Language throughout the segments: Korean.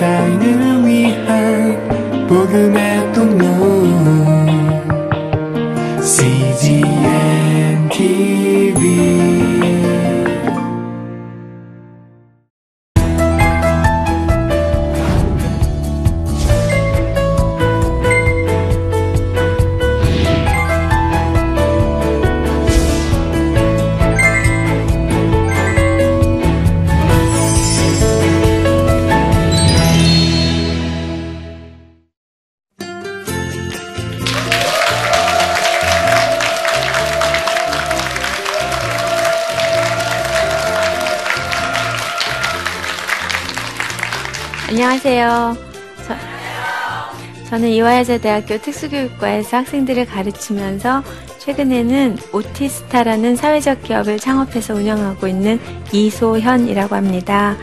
세상 이화여자대학교 특수교육과에서 학생들을 가르치면서 최근에는 오티스타라는 사회적 기업을 창업해서 운영하고 있는 이소현이라고 합니다.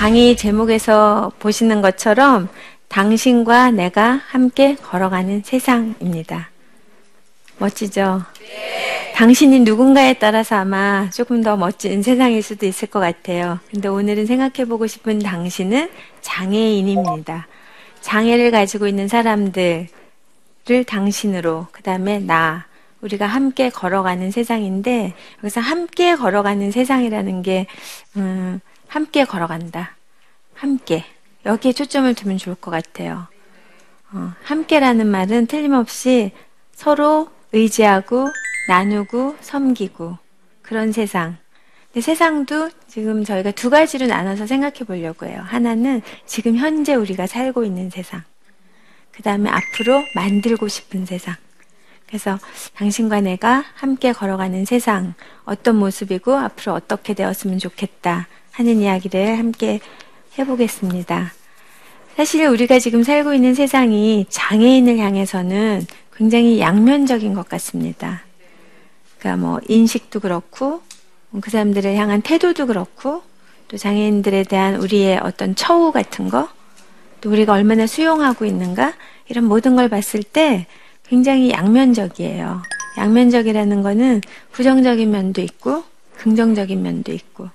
강의 제목에서 보시는 것처럼 당신과 내가 함께 걸어가는 세상입니다. 멋지죠? 당신이 누군가에 따라서 아마 조금 더 멋진 세상일 수도 있을 것 같아요. 근데 오늘은 생각해 보고 싶은 당신은 장애인입니다. 장애를 가지고 있는 사람들을 당신으로, 그 다음에 나, 우리가 함께 걸어가는 세상인데, 여기서 함께 걸어가는 세상이라는 게, 음, 함께 걸어간다. 함께. 여기에 초점을 두면 좋을 것 같아요. 어, 함께라는 말은 틀림없이 서로 의지하고 나누고 섬기고 그런 세상. 근데 세상도 지금 저희가 두 가지로 나눠서 생각해 보려고 해요. 하나는 지금 현재 우리가 살고 있는 세상. 그 다음에 앞으로 만들고 싶은 세상. 그래서 당신과 내가 함께 걸어가는 세상, 어떤 모습이고 앞으로 어떻게 되었으면 좋겠다 하는 이야기를 함께 해보겠습니다. 사실 우리가 지금 살고 있는 세상이 장애인을 향해서는 굉장히 양면적인 것 같습니다. 그러니까 뭐 인식도 그렇고 그 사람들을 향한 태도도 그렇고 또 장애인들에 대한 우리의 어떤 처우 같은 거, 또 우리가 얼마나 수용하고 있는가 이런 모든 걸 봤을 때 굉장히 양면적이에요. 양면적이라는 거는 부정적인 면도 있고 긍정적인 면도 있고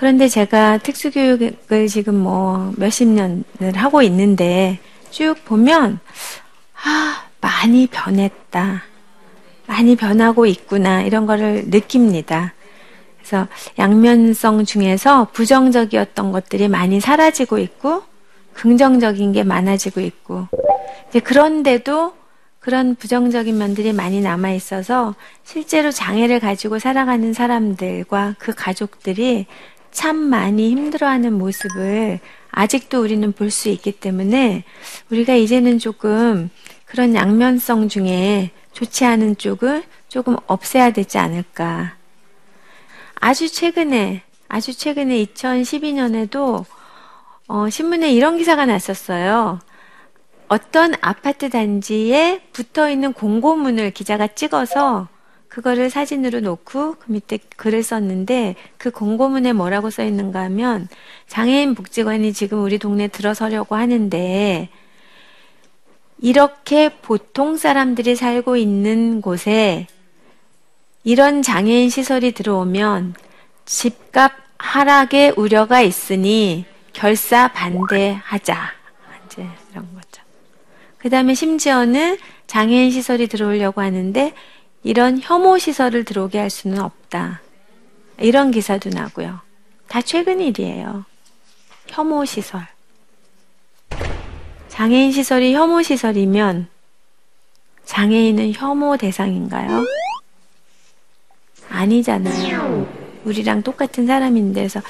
그런데 제가 특수교육을 지금 뭐 몇십 년을 하고 있는데 쭉 보면 아 많이 변했다. 많이 변하고 있구나 이런 거를 느낍니다. 그래서 양면성 중에서 부정적이었던 것들이 많이 사라지고 있고 긍정적인 게 많아지고 있고 이제 그런데도 그런 부정적인 면들이 많이 남아 있어서 실제로 장애를 가지고 살아가는 사람들과 그 가족들이 참 많이 힘들어하는 모습을 아직도 우리는 볼 수 있기 때문에 우리가 이제는 조금 그런 양면성 중에 좋지 않은 쪽을 조금 없애야 되지 않을까. 아주 최근에, 아주 최근에 2012년에도 어, 신문에 이런 기사가 났었어요. 어떤 아파트 단지에 붙어 있는 공고문을 기자가 찍어서 그거를 사진으로 놓고 그 밑에 글을 썼는데 그 공고문에 뭐라고 써 있는가 하면 장애인 복지관이 지금 우리 동네 들어서려고 하는데 이렇게 보통 사람들이 살고 있는 곳에 이런 장애인 시설이 들어오면 집값 하락의 우려가 있으니 결사 반대하자. 이제 이런 거죠. 그 다음에 심지어는 장애인 시설이 들어오려고 하는데 이런 혐오 시설을 들어오게 할 수는 없다. 이런 기사도 나고요. 다 최근 일이에요. 혐오 시설. 장애인 시설이 혐오 시설이면 장애인은 혐오 대상인가요? 아니잖아요. 우리랑 똑같은 사람인데, 서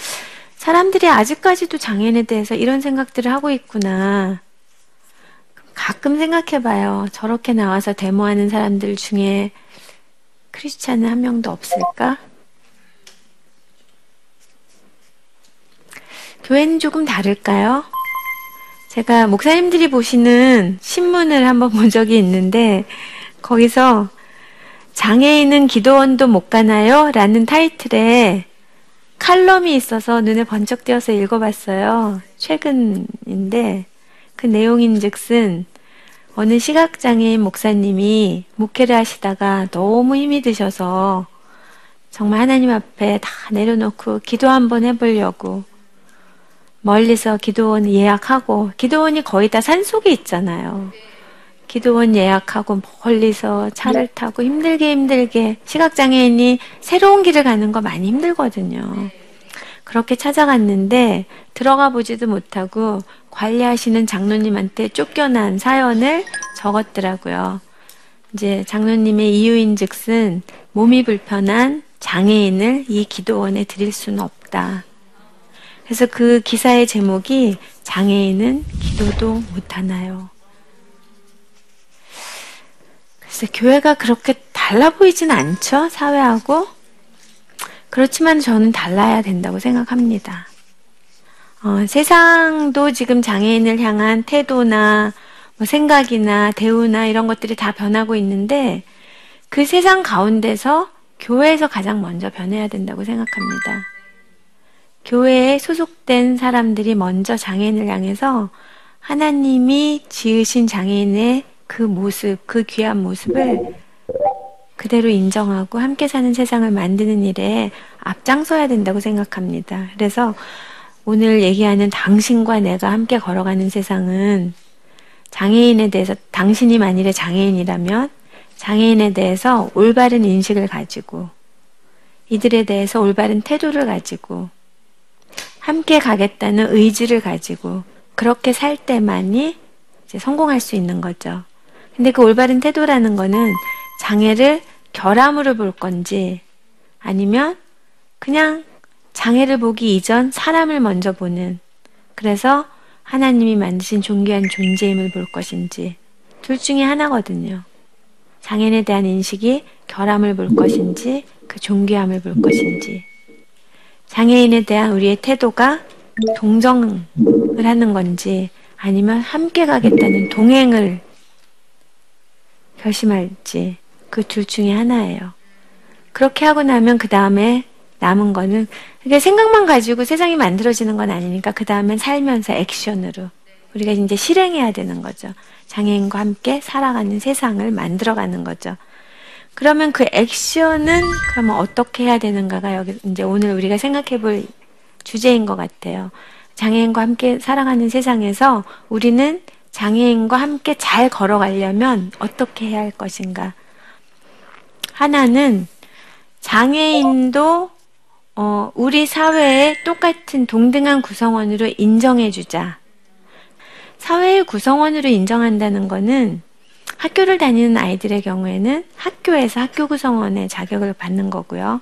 사람들이 아직까지도 장애인에 대해서 이런 생각들을 하고 있구나. 가끔 생각해봐요. 저렇게 나와서 데모하는 사람들 중에 크리스찬은 한 명도 없을까? 교회는 조금 다를까요? 제가 목사님들이 보시는 신문을 한번 본 적이 있는데, 거기서 장애인은 기도원도 못 가나요? 라는 타이틀에 칼럼이 있어서 눈에 번쩍 띄어서 읽어봤어요. 최근인데 그 내용인 즉슨 어느 시각장애인 목사님이 목회를 하시다가 너무 힘이 드셔서 정말 하나님 앞에 다 내려놓고 기도 한번 해보려고 멀리서 기도원 예약하고 기도원이 거의 다 산속에 있잖아요. 기도원 예약하고 멀리서 차를 타고 힘들게 힘들게 시각장애인이 새로운 길을 가는 거 많이 힘들거든요. 그렇게 찾아갔는데 들어가 보지도 못하고 관리하시는 장로님한테 쫓겨난 사연을 적었더라고요. 이제 장로님의 이유인 즉슨 몸이 불편한 장애인을 이 기도원에 드릴 수는 없다. 그래서 그 기사의 제목이 장애인은 기도도 못하나요? 글쎄, 교회가 그렇게 달라 보이진 않죠? 사회하고? 그렇지만 저는 달라야 된다고 생각합니다. 어, 세상도 지금 장애인을 향한 태도나 뭐 생각이나 대우나 이런 것들이 다 변하고 있는데 그 세상 가운데서 교회에서 가장 먼저 변해야 된다고 생각합니다. 교회에 소속된 사람들이 먼저 장애인을 향해서 하나님이 지으신 장애인의 그 모습, 그 귀한 모습을 그대로 인정하고 함께 사는 세상을 만드는 일에 앞장서야 된다고 생각합니다. 그래서 오늘 얘기하는 당신과 내가 함께 걸어가는 세상은 장애인에 대해서 당신이 만일에 장애인이라면 장애인에 대해서 올바른 인식을 가지고 이들에 대해서 올바른 태도를 가지고 함께 가겠다는 의지를 가지고 그렇게 살 때만이 성공할 수 있는 거죠. 근데 그 올바른 태도라는 거는 장애를 결함으로 볼 건지 아니면 그냥 장애를 보기 이전 사람을 먼저 보는 그래서 하나님이 만드신 존귀한 존재임을 볼 것인지 둘 중에 하나거든요. 장애인에 대한 인식이 결함을 볼 것인지 그 존귀함을 볼 것인지 장애인에 대한 우리의 태도가 동정을 하는 건지 아니면 함께 가겠다는 동행을 결심할지 그 둘 중에 하나예요. 그렇게 하고 나면 그 다음에 남은 거는 그게 생각만 가지고 세상이 만들어지는 건 아니니까 그 다음엔 살면서 액션으로 우리가 이제 실행해야 되는 거죠. 장애인과 함께 살아가는 세상을 만들어가는 거죠. 그러면 그 액션은 그러면 어떻게 해야 되는가가 여기 이제 오늘 우리가 생각해 볼 주제인 것 같아요. 장애인과 함께 살아가는 세상에서 우리는 장애인과 함께 잘 걸어가려면 어떻게 해야 할 것인가? 하나는 장애인도 어, 우리 사회의 똑같은 동등한 구성원으로 인정해주자. 사회의 구성원으로 인정한다는 것은 학교를 다니는 아이들의 경우에는 학교에서 학교 구성원의 자격을 받는 거고요.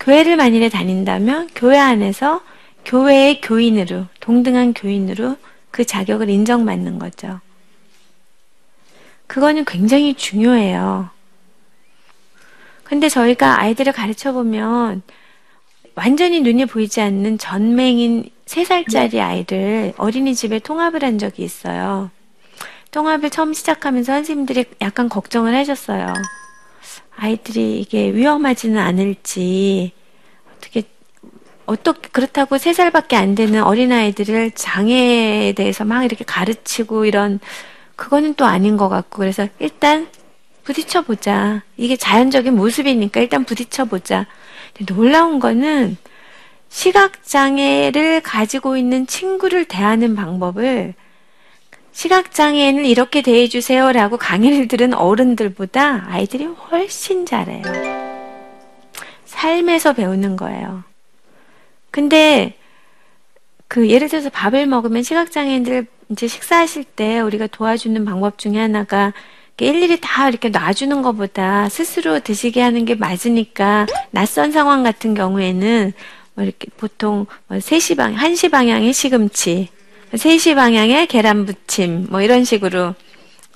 교회를 만일에 다닌다면 교회 안에서 교회의 교인으로, 동등한 교인으로 그 자격을 인정받는 거죠. 그거는 굉장히 중요해요. 근데 저희가 아이들을 가르쳐 보면 완전히 눈에 보이지 않는 전맹인 3살짜리 아이를 어린이집에 통합을 한 적이 있어요. 통합을 처음 시작하면서 선생님들이 약간 걱정을 해줬어요. 아이들이 이게 위험하지는 않을지, 어떻게, 어떻게, 그렇다고 3살밖에 안 되는 어린아이들을 장애에 대해서 막 이렇게 가르치고 이런, 그거는 또 아닌 것 같고, 그래서 일단 부딪혀보자. 이게 자연적인 모습이니까 일단 부딪혀보자. 놀라운 거는 시각장애를 가지고 있는 친구를 대하는 방법을 시각장애인을 이렇게 대해주세요 라고 강의를 들은 어른들보다 아이들이 훨씬 잘해요. 삶에서 배우는 거예요. 근데 그 예를 들어서 밥을 먹으면 시각장애인들 이제 식사하실 때 우리가 도와주는 방법 중에 하나가 일일이 다 이렇게 놔주는 것보다 스스로 드시게 하는 게 맞으니까 낯선 상황 같은 경우에는 뭐 이렇게 보통 뭐 3시 방, 1시 방향의 시금치, 3시 방향의 계란 부침, 뭐 이런 식으로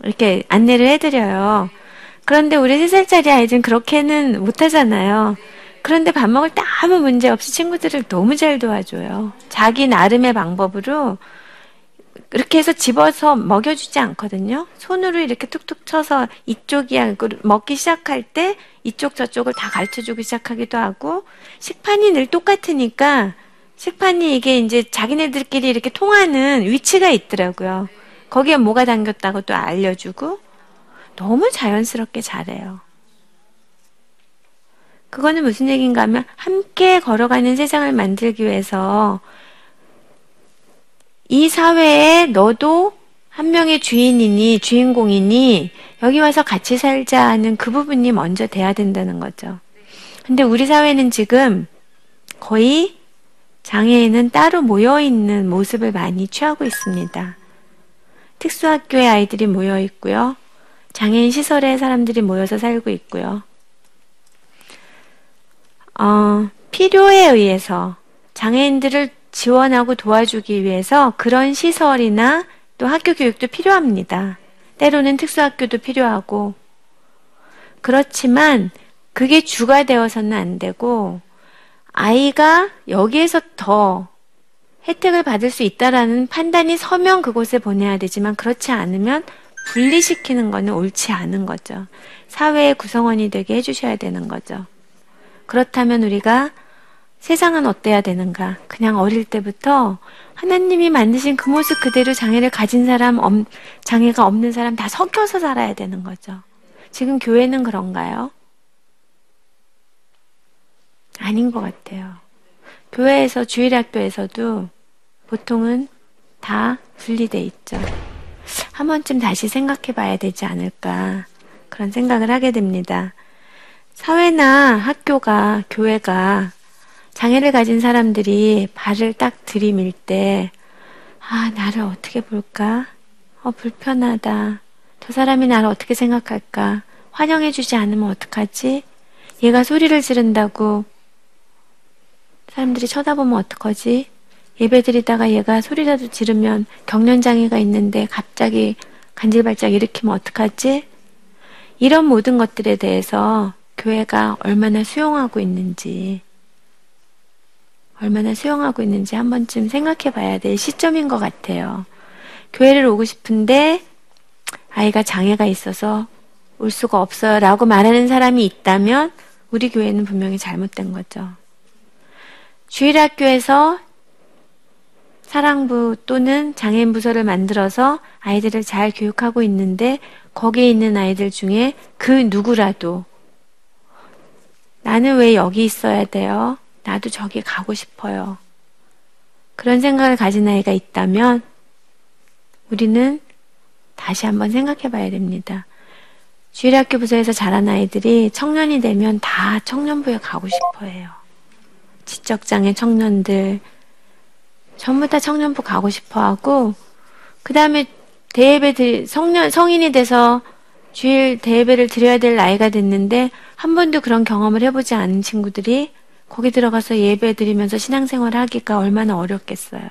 이렇게 안내를 해드려요. 그런데 우리 3살짜리 아이들은 그렇게는 못하잖아요. 그런데 밥 먹을 때 아무 문제 없이 친구들을 너무 잘 도와줘요. 자기 나름의 방법으로 그렇게 해서 집어서 먹여주지 않거든요. 손으로 이렇게 툭툭 쳐서 이쪽이야 그 먹기 시작할 때 이쪽 저쪽을 다 가르쳐주기 시작하기도 하고 식판이 늘 똑같으니까 식판이 이게 이제 자기네들끼리 이렇게 통하는 위치가 있더라고요. 거기에 뭐가 담겼다고 또 알려주고 너무 자연스럽게 잘해요. 그거는 무슨 얘기인가 하면 함께 걸어가는 세상을 만들기 위해서 이 사회에 너도 한 명의 주인이니 주인공이니 여기 와서 같이 살자 하는 그 부분이 먼저 돼야 된다는 거죠. 근데 우리 사회는 지금 거의 장애인은 따로 모여 있는 모습을 많이 취하고 있습니다. 특수학교에 아이들이 모여 있고요. 장애인 시설에 사람들이 모여서 살고 있고요. 어, 필요에 의해서 장애인들을 지원하고 도와주기 위해서 그런 시설이나 또 학교 교육도 필요합니다. 때로는 특수학교도 필요하고. 그렇지만 그게 주가 되어서는 안 되고 아이가 여기에서 더 혜택을 받을 수 있다라는 판단이 서면 그곳에 보내야 되지만 그렇지 않으면 분리시키는 거는 옳지 않은 거죠. 사회의 구성원이 되게 해주셔야 되는 거죠. 그렇다면 우리가 세상은 어때야 되는가? 그냥 어릴 때부터 하나님이 만드신 그 모습 그대로 장애를 가진 사람, 엄- 장애가 없는 사람 다 섞여서 살아야 되는 거죠. 지금 교회는 그런가요? 아닌 것 같아요. 교회에서 주일학교에서도 보통은 다 분리돼 있죠. 한 번쯤 다시 생각해 봐야 되지 않을까 그런 생각을 하게 됩니다. 사회나 학교가 교회가 장애를 가진 사람들이 발을 딱 들이밀 때, 아, 나를 어떻게 볼까? 어, 불편하다. 저 사람이 나를 어떻게 생각할까? 환영해주지 않으면 어떡하지? 얘가 소리를 지른다고 사람들이 쳐다보면 어떡하지? 예배 드리다가 얘가 소리라도 지르면 경련장애가 있는데 갑자기 간질발작 일으키면 어떡하지? 이런 모든 것들에 대해서 교회가 얼마나 수용하고 있는지, 얼마나 수용하고 있는지 한 번쯤 생각해 봐야 될 시점인 것 같아요. 교회를 오고 싶은데 아이가 장애가 있어서 올 수가 없어요 라고 말하는 사람이 있다면 우리 교회는 분명히 잘못된 거죠. 주일학교에서 사랑부 또는 장애인 부서를 만들어서 아이들을 잘 교육하고 있는데 거기에 있는 아이들 중에 그 누구라도 나는 왜 여기 있어야 돼요? 나도 저기 가고 싶어요. 그런 생각을 가진 아이가 있다면 우리는 다시 한번 생각해 봐야 됩니다. 주일학교 부서에서 자란 아이들이 청년이 되면 다 청년부에 가고 싶어 해요. 지적장애 청년들 전부 다 청년부 가고 싶어 하고 그 다음에 대예배 드 성년 성인이 돼서 주일 대예배를 드려야 될 나이가 됐는데 한 번도 그런 경험을 해보지 않은 친구들이 거기 들어가서 예배 드리면서 신앙생활 하기가 얼마나 어렵겠어요.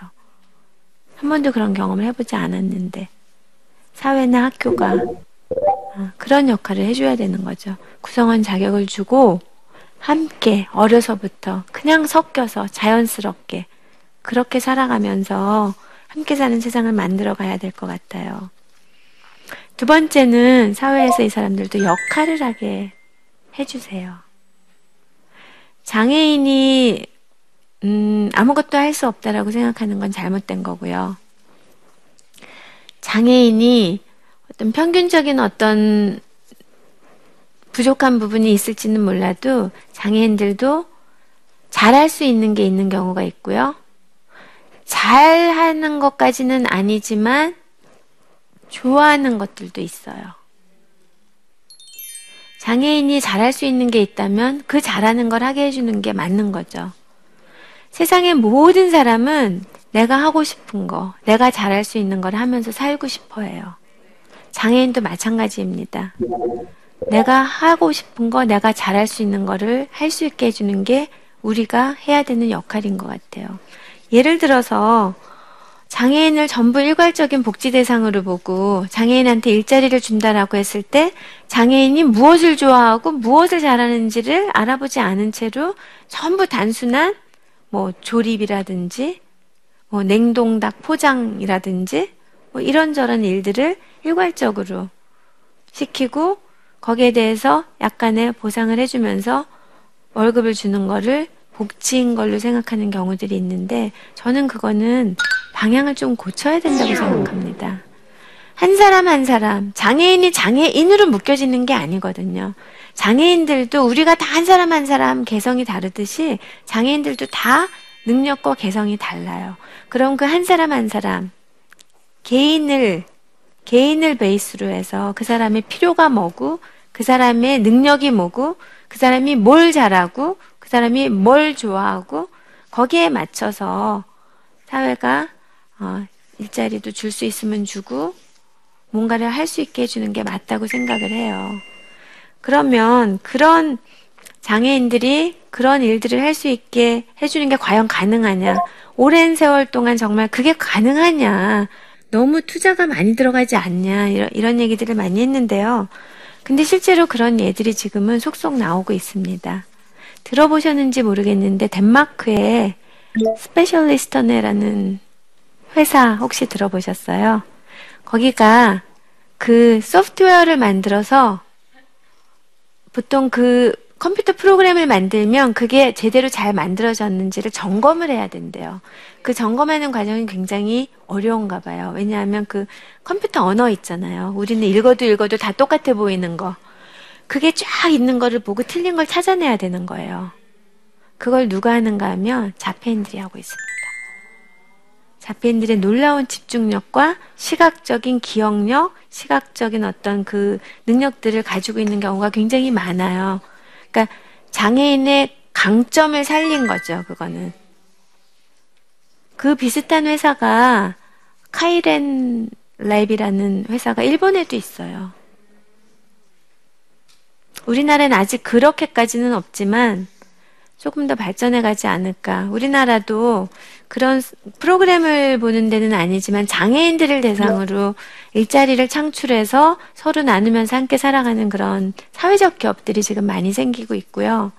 한 번도 그런 경험을 해보지 않았는데 사회나 학교가 어, 그런 역할을 해줘야 되는 거죠. 구성원 자격을 주고 함께 어려서부터 그냥 섞여서 자연스럽게 그렇게 살아가면서 함께 사는 세상을 만들어 가야 될 것 같아요. 두 번째는 사회에서 이 사람들도 역할을 하게 해주세요. 장애인이 음, 아무것도 할 수 없다라고 생각하는 건 잘못된 거고요. 장애인이 어떤 평균적인 어떤 부족한 부분이 있을지는 몰라도 장애인들도 잘할 수 있는 게 있는 경우가 있고요. 잘하는 것까지는 아니지만 좋아하는 것들도 있어요. 장애인이 잘할 수 있는 게 있다면 그 잘하는 걸 하게 해주는 게 맞는 거죠. 세상의 모든 사람은 내가 하고 싶은 거, 내가 잘할 수 있는 걸 하면서 살고 싶어 해요. 장애인도 마찬가지입니다. 내가 하고 싶은 거, 내가 잘할 수 있는 거를 할 수 있게 해주는 게 우리가 해야 되는 역할인 것 같아요. 예를 들어서 장애인을 전부 일괄적인 복지 대상으로 보고 장애인한테 일자리를 준다라고 했을 때 장애인이 무엇을 좋아하고 무엇을 잘하는지를 알아보지 않은 채로 전부 단순한 뭐 조립이라든지 뭐 냉동닭 포장이라든지 뭐 이런저런 일들을 일괄적으로 시키고 거기에 대해서 약간의 보상을 해주면서 월급을 주는 거를 복지인 걸로 생각하는 경우들이 있는데 저는 그거는 방향을 좀 고쳐야 된다고 생각합니다. 한 사람 한 사람 장애인이 장애인으로 묶여지는 게 아니거든요. 장애인들도 우리가 다 한 사람 한 사람 개성이 다르듯이 장애인들도 다 능력과 개성이 달라요. 그럼 그 한 사람 한 사람 개인을 개인을 베이스로 해서 그 사람의 필요가 뭐고 그 사람의 능력이 뭐고 그 사람이 뭘 잘하고 그 사람이 뭘 좋아하고 거기에 맞춰서 사회가 어, 일자리도 줄 수 있으면 주고 뭔가를 할 수 있게 해주는 게 맞다고 생각을 해요. 그러면 그런 장애인들이 그런 일들을 할 수 있게 해주는 게 과연 가능하냐? 오랜 세월 동안 정말 그게 가능하냐? 너무 투자가 많이 들어가지 않냐? 이런, 이런 얘기들을 많이 했는데요. 근데 실제로 그런 예들이 지금은 속속 나오고 있습니다. 들어보셨는지 모르겠는데 덴마크에 Specialisterne라는 회사 혹시 들어보셨어요? 거기가 그 소프트웨어를 만들어서 보통 그 컴퓨터 프로그램을 만들면 그게 제대로 잘 만들어졌는지를 점검을 해야 된대요. 그 점검하는 과정이 굉장히 어려운가 봐요. 왜냐하면 그 컴퓨터 언어 있잖아요. 우리는 읽어도 읽어도 다 똑같아 보이는 거. 그게 쫙 있는 거를 보고 틀린 걸 찾아내야 되는 거예요. 그걸 누가 하는가 하면 자폐인들이 하고 있습니다. 자폐인들의 놀라운 집중력과 시각적인 기억력, 시각적인 어떤 그 능력들을 가지고 있는 경우가 굉장히 많아요. 그러니까 장애인의 강점을 살린 거죠, 그거는. 그 비슷한 회사가 카이렌 랩이라는 회사가 일본에도 있어요. 우리나라는 아직 그렇게까지는 없지만 조금 더 발전해 가지 않을까. 우리나라도 그런 프로그램을 보는 데는 아니지만 장애인들을 대상으로 일자리를 창출해서 서로 나누면서 함께 살아가는 그런 사회적 기업들이 지금 많이 생기고 있고요.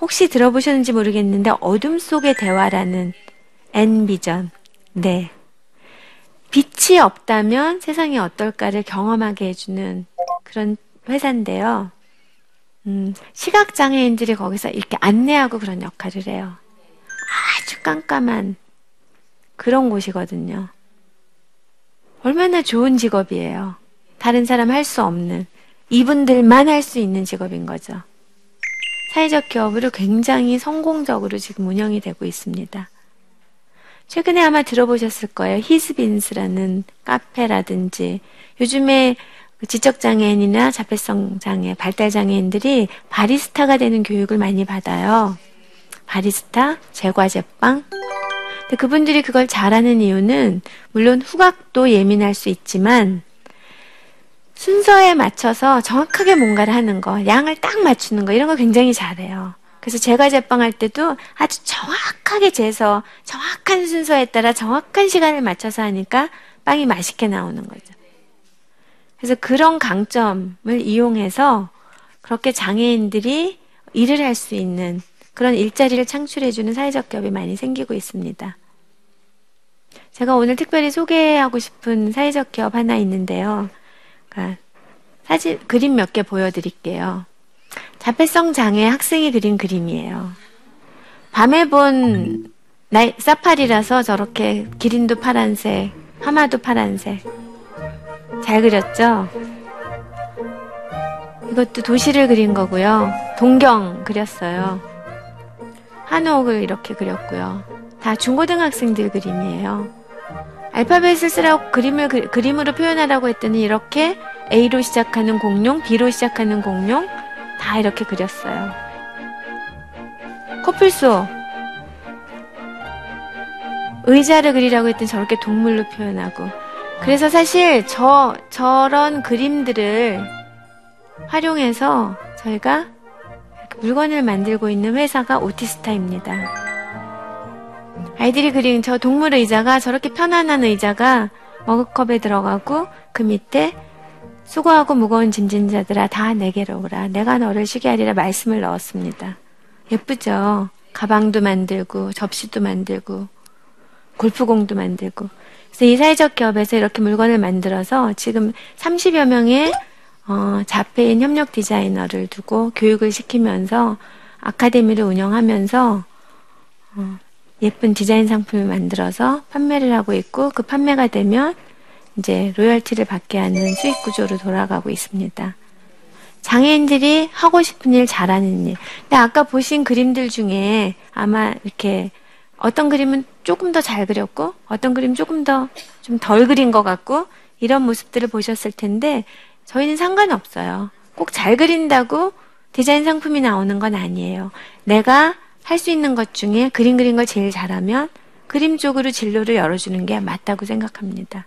혹시 들어보셨는지 모르겠는데 어둠 속의 대화라는 엔비전. 네. 빛이 없다면 세상이 어떨까를 경험하게 해주는 그런 회사인데요. 음, 시각장애인들이 거기서 이렇게 안내하고 그런 역할을 해요. 아주 깜깜한 그런 곳이거든요. 얼마나 좋은 직업이에요. 다른 사람 할 수 없는, 이분들만 할 수 있는 직업인 거죠. 사회적 기업으로 굉장히 성공적으로 지금 운영이 되고 있습니다. 최근에 아마 들어보셨을 거예요. 히스빈스라는 카페라든지 요즘에 그 지적장애인이나 자폐성 장애, 발달장애인들이 바리스타가 되는 교육을 많이 받아요. 바리스타, 제과제빵. 근데 그분들이 그걸 잘하는 이유는 물론 후각도 예민할 수 있지만 순서에 맞춰서 정확하게 뭔가를 하는 거, 양을 딱 맞추는 거 이런 거 굉장히 잘해요. 그래서 제과제빵 할 때도 아주 정확하게 재서 정확한 순서에 따라 정확한 시간을 맞춰서 하니까 빵이 맛있게 나오는 거죠. 그래서 그런 강점을 이용해서 그렇게 장애인들이 일을 할 수 있는 그런 일자리를 창출해주는 사회적 기업이 많이 생기고 있습니다. 제가 오늘 특별히 소개하고 싶은 사회적 기업 하나 있는데요. 그러니까 사진, 그림 몇 개 보여드릴게요. 자폐성 장애 학생이 그린 그림이에요. 밤에 본 나이, 사파리라서 저렇게 기린도 파란색, 하마도 파란색. 잘 그렸죠? 이것도 도시를 그린 거고요. 동경 그렸어요. 한옥을 이렇게 그렸고요. 다 중고등학생들 그림이에요. 알파벳을 쓰라고 그림을 그, 그림으로 표현하라고 했더니 이렇게 A로 시작하는 공룡, B로 시작하는 공룡 다 이렇게 그렸어요. 코뿔소 의자를 그리라고 했더니 저렇게 동물로 표현하고 그래서 사실 저 저런 그림들을 활용해서 저희가 물건을 만들고 있는 회사가 오티스타입니다. 아이들이 그린 저 동물 의자가 저렇게 편안한 의자가 머그컵에 들어가고 그 밑에 수고하고 무거운 짐진 자들아 다 내게로 오라 내가 너를 쉬게 하리라 말씀을 넣었습니다. 예쁘죠? 가방도 만들고 접시도 만들고 골프공도 만들고. 그래서 이 사회적 기업에서 이렇게 물건을 만들어서 지금 30여 명의 어, 자폐인 협력 디자이너를 두고 교육을 시키면서 아카데미를 운영하면서 어, 예쁜 디자인 상품을 만들어서 판매를 하고 있고 그 판매가 되면 이제 로열티를 받게 하는 수익 구조로 돌아가고 있습니다. 장애인들이 하고 싶은 일 잘하는 일. 근데 아까 보신 그림들 중에 아마 이렇게 어떤 그림은 조금 더 잘 그렸고 어떤 그림 조금 더 좀 덜 그린 것 같고 이런 모습들을 보셨을 텐데 저희는 상관없어요. 꼭 잘 그린다고 디자인 상품이 나오는 건 아니에요. 내가 할 수 있는 것 중에 그림 그린 걸 제일 잘하면 그림 쪽으로 진로를 열어주는 게 맞다고 생각합니다.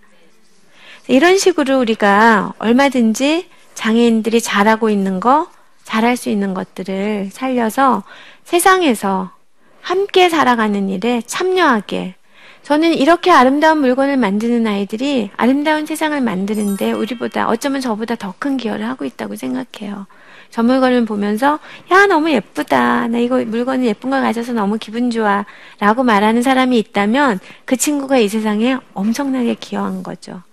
이런 식으로 우리가 얼마든지 장애인들이 잘하고 있는 거, 잘할 수 있는 것들을 살려서 세상에서 함께 살아가는 일에 참여하게. 저는 이렇게 아름다운 물건을 만드는 아이들이 아름다운 세상을 만드는데 우리보다 어쩌면 저보다 더 큰 기여를 하고 있다고 생각해요. 저 물건을 보면서 야 너무 예쁘다. 나 이거 물건을 예쁜 걸 가져서 너무 기분 좋아. 라고 말하는 사람이 있다면 그 친구가 이 세상에 엄청나게 기여한 거죠.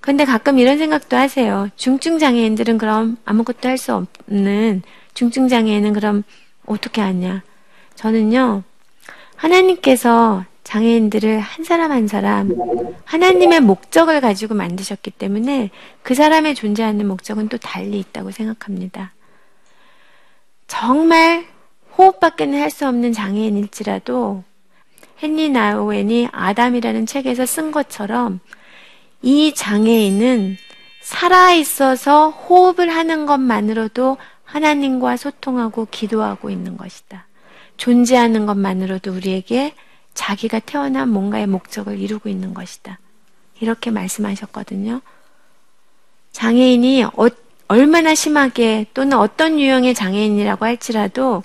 근데 가끔 이런 생각도 하세요. 중증 장애인들은 그럼 아무것도 할 수 없는 중증 장애인은 그럼 어떻게 하냐? 저는요. 하나님께서 장애인들을 한 사람 한 사람 하나님의 목적을 가지고 만드셨기 때문에 그 사람의 존재하는 목적은 또 달리 있다고 생각합니다. 정말 호흡밖에는 할 수 없는 장애인일지라도 헨리 나우엔이 아담이라는 책에서 쓴 것처럼 이 장애인은 살아있어서 호흡을 하는 것만으로도 하나님과 소통하고 기도하고 있는 것이다. 존재하는 것만으로도 우리에게 자기가 태어난 뭔가의 목적을 이루고 있는 것이다. 이렇게 말씀하셨거든요. 장애인이 어, 얼마나 심하게 또는 어떤 유형의 장애인이라고 할지라도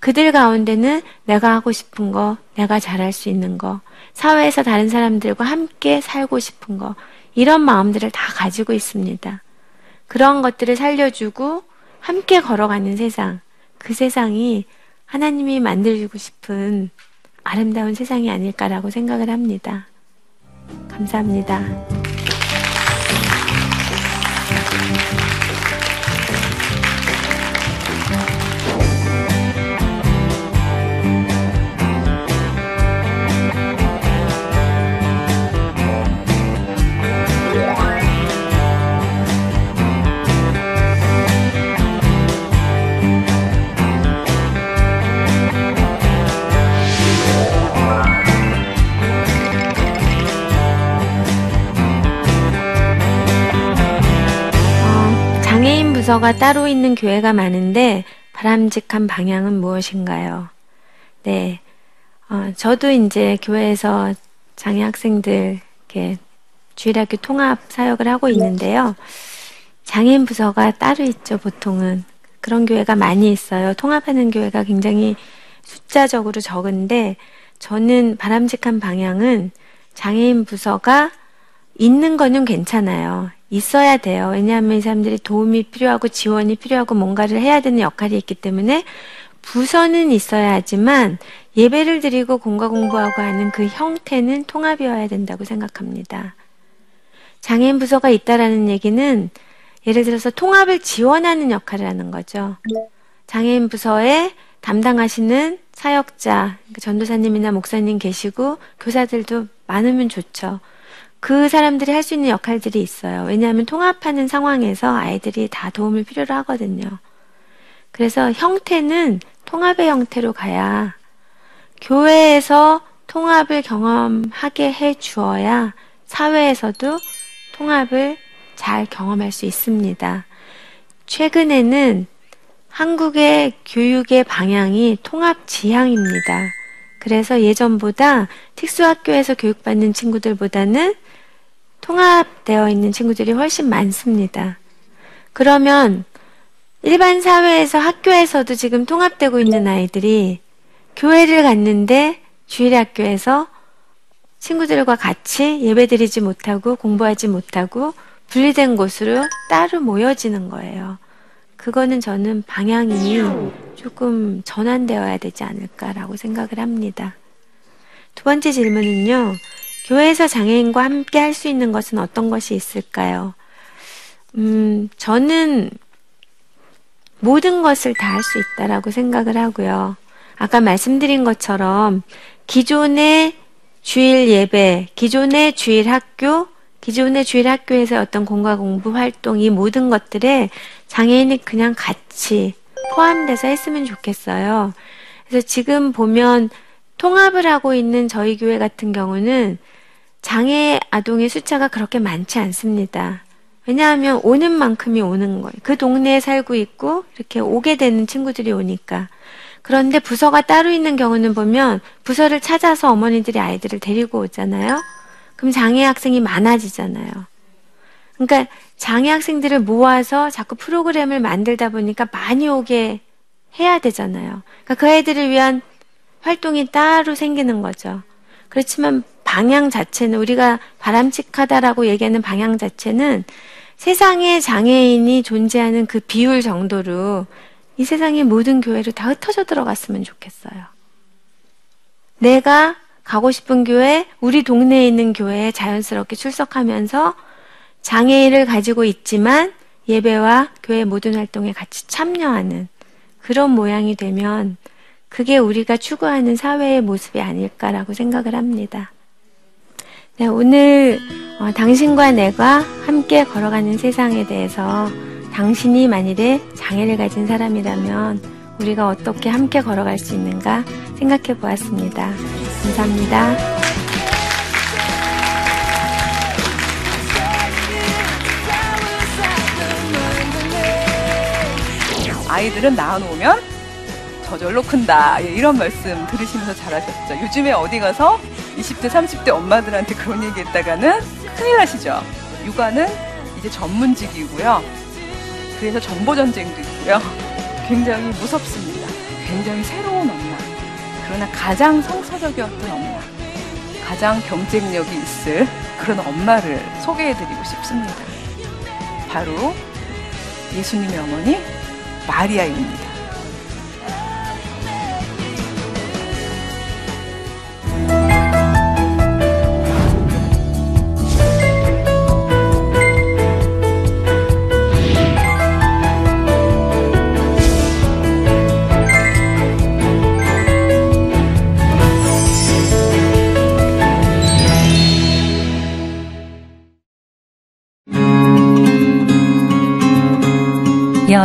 그들 가운데는 내가 하고 싶은 거, 내가 잘할 수 있는 거, 사회에서 다른 사람들과 함께 살고 싶은 거, 이런 마음들을 다 가지고 있습니다. 그런 것들을 살려주고 함께 걸어가는 세상, 그 세상이 하나님이 만들고 싶은 아름다운 세상이 아닐까라고 생각을 합니다. 감사합니다. 부서가 따로 있는 교회가 많은데 바람직한 방향은 무엇인가요? 네. 어, 저도 이제 교회에서 장애 학생들 이렇게 주일학교 통합 사역을 하고 있는데요. 장애인 부서가 따로 있죠, 보통은. 그런 교회가 많이 있어요. 통합하는 교회가 굉장히 숫자적으로 적은데 저는 바람직한 방향은 장애인 부서가 있는 거는 괜찮아요. 있어야 돼요. 왜냐하면 이 사람들이 도움이 필요하고 지원이 필요하고 뭔가를 해야 되는 역할이 있기 때문에 부서는 있어야 하지만 예배를 드리고 공과 공부하고 하는 그 형태는 통합이어야 된다고 생각합니다. 장애인 부서가 있다라는 얘기는 예를 들어서 통합을 지원하는 역할을 하는 거죠. 장애인 부서에 담당하시는 사역자, 그러니까 전도사님이나 목사님 계시고 교사들도 많으면 좋죠. 그 사람들이 할 수 있는 역할들이 있어요. 왜냐하면 통합하는 상황에서 아이들이 다 도움을 필요로 하거든요. 그래서 형태는 통합의 형태로 가야 교회에서 통합을 경험하게 해 주어야 사회에서도 통합을 잘 경험할 수 있습니다. 최근에는 한국의 교육의 방향이 통합 지향입니다. 그래서 예전보다 특수학교에서 교육받는 친구들보다는 통합되어 있는 친구들이 훨씬 많습니다. 그러면 일반 사회에서 학교에서도 지금 통합되고 있는 아이들이 교회를 갔는데 주일 학교에서 친구들과 같이 예배드리지 못하고 공부하지 못하고 분리된 곳으로 따로 모여지는 거예요. 그거는 저는 방향이 조금 전환되어야 되지 않을까라고 생각을 합니다. 두 번째 질문은요. 교회에서 장애인과 함께 할 수 있는 것은 어떤 것이 있을까요? 음, 저는 모든 것을 다 할 수 있다라고 생각을 하고요. 아까 말씀드린 것처럼 기존의 주일 예배, 기존의 주일 학교, 기존의 주일 학교에서 어떤 공과 공부 활동 이 모든 것들에 장애인이 그냥 같이 포함돼서 했으면 좋겠어요. 그래서 지금 보면 통합을 하고 있는 저희 교회 같은 경우는 장애 아동의 숫자가 그렇게 많지 않습니다. 왜냐하면 오는 만큼이 오는 거예요. 그 동네에 살고 있고 이렇게 오게 되는 친구들이 오니까. 그런데 부서가 따로 있는 경우는 보면 부서를 찾아서 어머니들이 아이들을 데리고 오잖아요. 그럼 장애 학생이 많아지잖아요. 그러니까 장애 학생들을 모아서 자꾸 프로그램을 만들다 보니까 많이 오게 해야 되잖아요. 그러니까 그 아이들을 위한 활동이 따로 생기는 거죠. 그렇지만 방향 자체는 우리가 바람직하다라고 얘기하는 방향 자체는 세상에 장애인이 존재하는 그 비율 정도로 이 세상의 모든 교회로 다 흩어져 들어갔으면 좋겠어요. 내가 가고 싶은 교회, 우리 동네에 있는 교회에 자연스럽게 출석하면서 장애인을 가지고 있지만 예배와 교회 모든 활동에 같이 참여하는 그런 모양이 되면 그게 우리가 추구하는 사회의 모습이 아닐까라고 생각을 합니다. 네, 오늘 어, 당신과 내가 함께 걸어가는 세상에 대해서 당신이 만일에 장애를 가진 사람이라면 우리가 어떻게 함께 걸어갈 수 있는가 생각해 보았습니다. 감사합니다. 아이들은 낳아놓으면 저절로 큰다. 예, 이런 말씀 들으시면서 잘하셨죠. 요즘에 어디 가서 20대, 30대 엄마들한테 그런 얘기 했다가는 큰일 나시죠. 육아는 이제 전문직이고요. 그래서 정보전쟁도 있고요. 굉장히 무섭습니다. 굉장히 새로운 엄마. 그러나 가장 성사적이었던 엄마. 가장 경쟁력이 있을 그런 엄마를 소개해드리고 싶습니다. 바로 예수님의 어머니 마리아입니다.